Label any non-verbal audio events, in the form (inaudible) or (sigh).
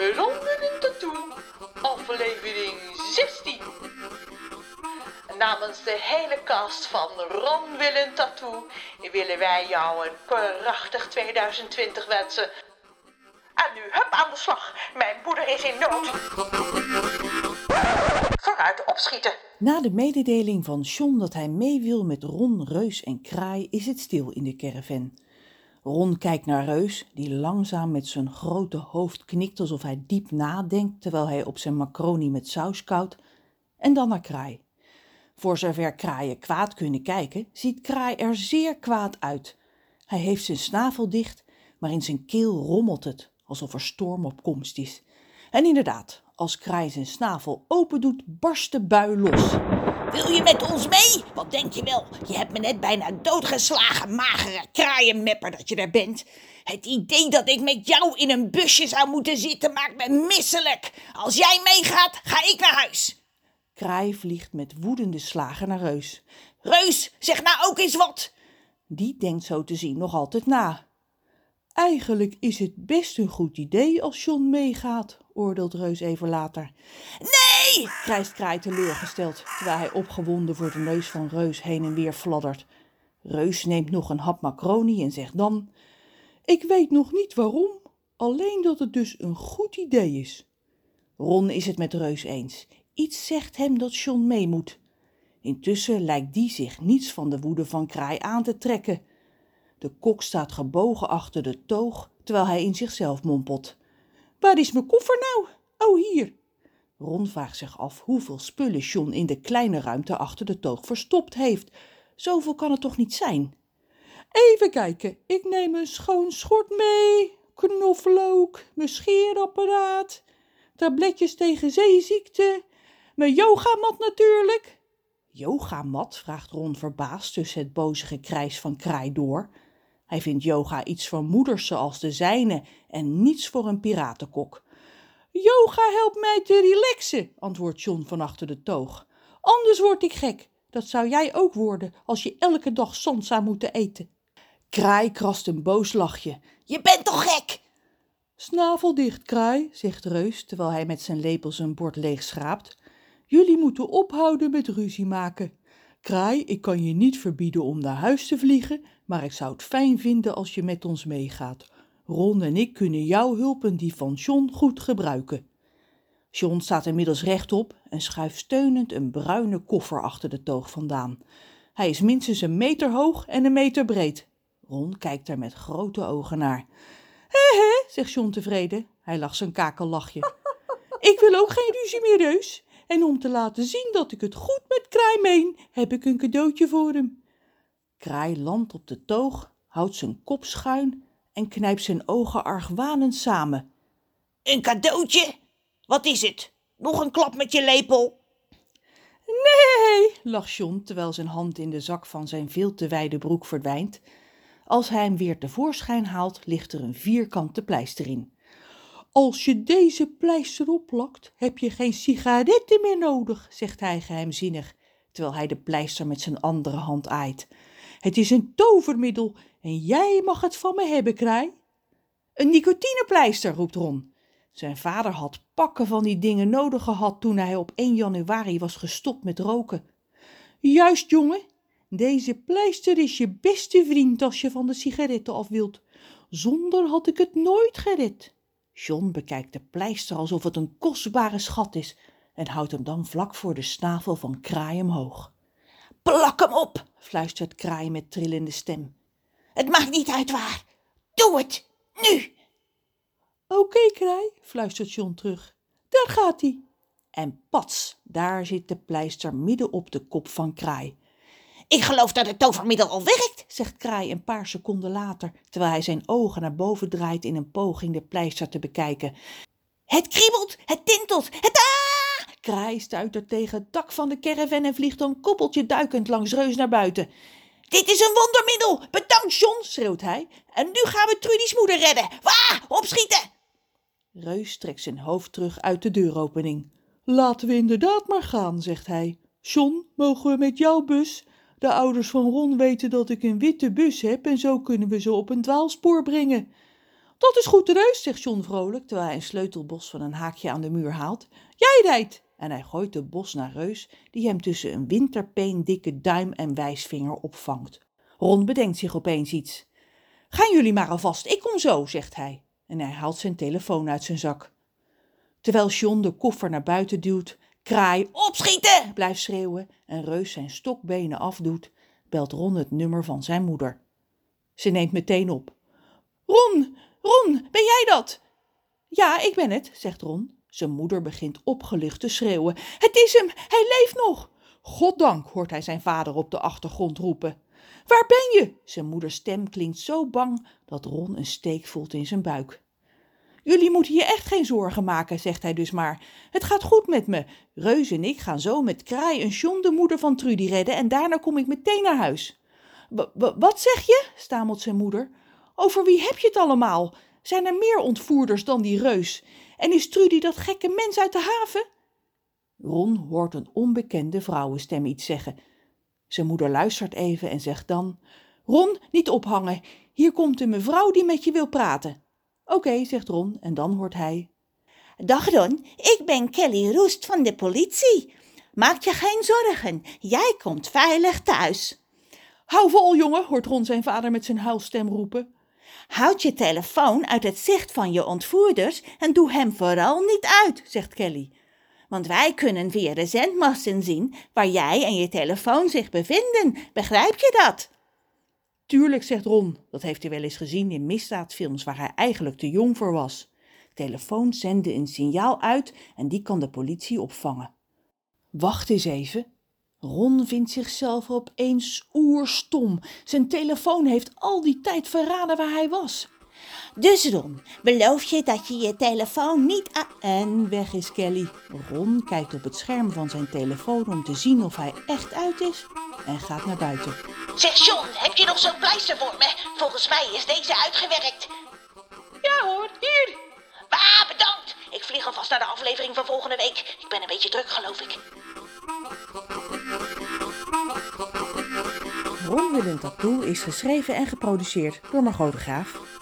Ron wil een tattoo, aflevering 16. Namens de hele cast van Ron wil een tattoo willen wij jou een prachtig 2020 wensen. En nu, hup aan de slag. Mijn moeder is in nood. Vooruit opschieten. Na de mededeling van John dat hij mee wil met Ron, Reus en Kraai is het stil in de caravan. Ron kijkt naar Reus, die langzaam met zijn grote hoofd knikt alsof hij diep nadenkt terwijl hij op zijn macaroni met saus koudt, en dan naar Kraai. Voor zover kraaien kwaad kunnen kijken, ziet Kraai er zeer kwaad uit. Hij heeft zijn snavel dicht, maar in zijn keel rommelt het, alsof er storm op komst is. En inderdaad, als Kraai zijn snavel open doet, barst de bui los. Wil je met ons mee? Wat denk je wel? Je hebt me net bijna doodgeslagen, magere kraaienmepper dat je daar bent. Het idee dat ik met jou in een busje zou moeten zitten maakt me misselijk. Als jij meegaat, ga ik naar huis. Kraai vliegt met woedende slagen naar Reus. Reus, zeg nou ook eens wat. Die denkt zo te zien nog altijd na. Eigenlijk is het best een goed idee als John meegaat, oordeelt Reus even later. Nee! Krijst Kraai teleurgesteld, terwijl hij opgewonden voor de neus van Reus heen en weer fladdert. Reus neemt nog een hap macaroni en zegt dan: Ik weet nog niet waarom, alleen dat het dus een goed idee is. Ron is het met Reus eens. Iets zegt hem dat John mee moet. Intussen lijkt die zich niets van de woede van Kraai aan te trekken. De kok staat gebogen achter de toog, terwijl hij in zichzelf mompelt. Waar is mijn koffer nou? Oh, hier. Ron vraagt zich af hoeveel spullen John in de kleine ruimte achter de toog verstopt heeft. Zoveel kan het toch niet zijn? Even kijken, ik neem een schoon schort mee, knoflook, mijn scheerapparaat, tabletjes tegen zeeziekte, mijn yogamat natuurlijk. Yogamat? vraagt Ron verbaasd tussen het boze gekrijs van Kraai door. Hij vindt yoga iets voor moeders zoals de zijne en niets voor een piratenkok. Yoga helpt mij te relaxen, antwoordt John van achter de toog. Anders word ik gek. Dat zou jij ook worden als je elke dag zand zou moeten eten. Kraai krast een boos lachje. Je bent toch gek? Snavel dicht, Kraai, zegt Reus, terwijl hij met zijn lepel zijn bord leeg schraapt. Jullie moeten ophouden met ruzie maken. Kraai, ik kan je niet verbieden om naar huis te vliegen, maar ik zou het fijn vinden als je met ons meegaat. Ron en ik kunnen jouw hulp en die van John goed gebruiken. John staat inmiddels rechtop en schuift steunend een bruine koffer achter de toog vandaan. Hij is minstens een meter hoog en een meter breed. Ron kijkt er met grote ogen naar. Hé hé, zegt John tevreden. Hij lacht zijn kakellachje. (laughs) ik wil ook geen ruzie meer, Reus. En om te laten zien dat ik het goed met Kraai meen, heb ik een cadeautje voor hem. Kraai landt op de toog, houdt zijn kop schuin en knijpt zijn ogen argwanend samen. Een cadeautje? Wat is het? Nog een klap met je lepel? Nee, lacht John terwijl zijn hand in de zak van zijn veel te wijde broek verdwijnt. Als hij hem weer tevoorschijn haalt, ligt er een vierkante pleister in. Als je deze pleister opplakt, heb je geen sigaretten meer nodig, zegt hij geheimzinnig, terwijl hij de pleister met zijn andere hand aait. Het is een tovermiddel en jij mag het van me hebben, Kraai. Een nicotinepleister, roept Ron. Zijn vader had pakken van die dingen nodig gehad toen hij op 1 januari was gestopt met roken. Juist, jongen. Deze pleister is je beste vriend als je van de sigaretten af wilt. Zonder had ik het nooit gered. John bekijkt de pleister alsof het een kostbare schat is en houdt hem dan vlak voor de snavel van Kraai omhoog. Plak hem op, fluistert Kraai met trillende stem. Het maakt niet uit waar. Doe het, nu. Oké, Kraai, fluistert John terug. Daar gaat hij. En pats, daar zit de pleister midden op de kop van Kraai. Ik geloof dat het tovermiddel al werkt, zegt Kraai een paar seconden later, terwijl hij zijn ogen naar boven draait in een poging de pleister te bekijken. Het kriebelt, het tintelt, het ah! Kraai stuitert tegen het dak van de caravan en vliegt een koppeltje duikend langs Reus naar buiten. Dit is een wondermiddel! Bedankt, John, schreeuwt hij. En nu gaan we Trudy's moeder redden. Waar? Opschieten! Reus trekt zijn hoofd terug uit de deuropening. Laten we inderdaad maar gaan, zegt hij. John, mogen we met jouw bus? De ouders van Ron weten dat ik een witte bus heb en zo kunnen we ze op een dwaalspoor brengen. Dat is goed reus, zegt John vrolijk, terwijl hij een sleutelbos van een haakje aan de muur haalt. Jij rijdt! En hij gooit de bos naar Reus, die hem tussen een winterpeen dikke duim en wijsvinger opvangt. Ron bedenkt zich opeens iets. Gaan jullie maar alvast, ik kom zo, zegt hij. En hij haalt zijn telefoon uit zijn zak. Terwijl John de koffer naar buiten duwt, kraai opschieten blijft schreeuwen en Reus zijn stokbenen afdoet, belt Ron het nummer van zijn moeder. Ze neemt meteen op. Ron, Ron, ben jij dat? Ja, ik ben het, zegt Ron. Zijn moeder begint opgelucht te schreeuwen. Het is hem, hij leeft nog. Goddank, hoort hij zijn vader op de achtergrond roepen. Waar ben je? Zijn moeders stem klinkt zo bang dat Ron een steek voelt in zijn buik. Jullie moeten je echt geen zorgen maken, zegt hij dus maar. Het gaat goed met me. Reus en ik gaan zo met Kraai en John de moeder van Trudy redden en daarna kom ik meteen naar huis. Wat zeg je? stamelt zijn moeder. Over wie heb je het allemaal? Zijn er meer ontvoerders dan die reus? En is Trudy dat gekke mens uit de haven? Ron hoort een onbekende vrouwenstem iets zeggen. Zijn moeder luistert even en zegt dan: Ron, niet ophangen. Hier komt een mevrouw die met je wil praten. Oké, zegt Ron, en dan hoort hij. Dag Ron, ik ben Kelly Roest van de politie. Maak je geen zorgen, jij komt veilig thuis. Hou vol, jongen, hoort Ron zijn vader met zijn huilstem roepen. Houd je telefoon uit het zicht van je ontvoerders en doe hem vooral niet uit, zegt Kelly. Want wij kunnen via de zendmasten zien waar jij en je telefoon zich bevinden. Begrijp je dat? Tuurlijk, zegt Ron. Dat heeft hij wel eens gezien in misdaadfilms waar hij eigenlijk te jong voor was. Telefoon zende een signaal uit en die kan de politie opvangen. Wacht eens even. Ron vindt zichzelf opeens oerstom. Zijn telefoon heeft al die tijd verraden waar hij was. Dus Ron, beloof je dat je je telefoon niet aan... En weg is Kelly. Ron kijkt op het scherm van zijn telefoon om te zien of hij echt uit is en gaat naar buiten. Zeg John, heb je nog zo'n pleister voor me? Volgens mij is deze uitgewerkt. Ja hoor, hier. Ah, bedankt. Ik vlieg alvast naar de aflevering van volgende week. Ik ben een beetje druk, geloof ik. Ron Willem Tattoo is geschreven en geproduceerd door Margot de Graaf.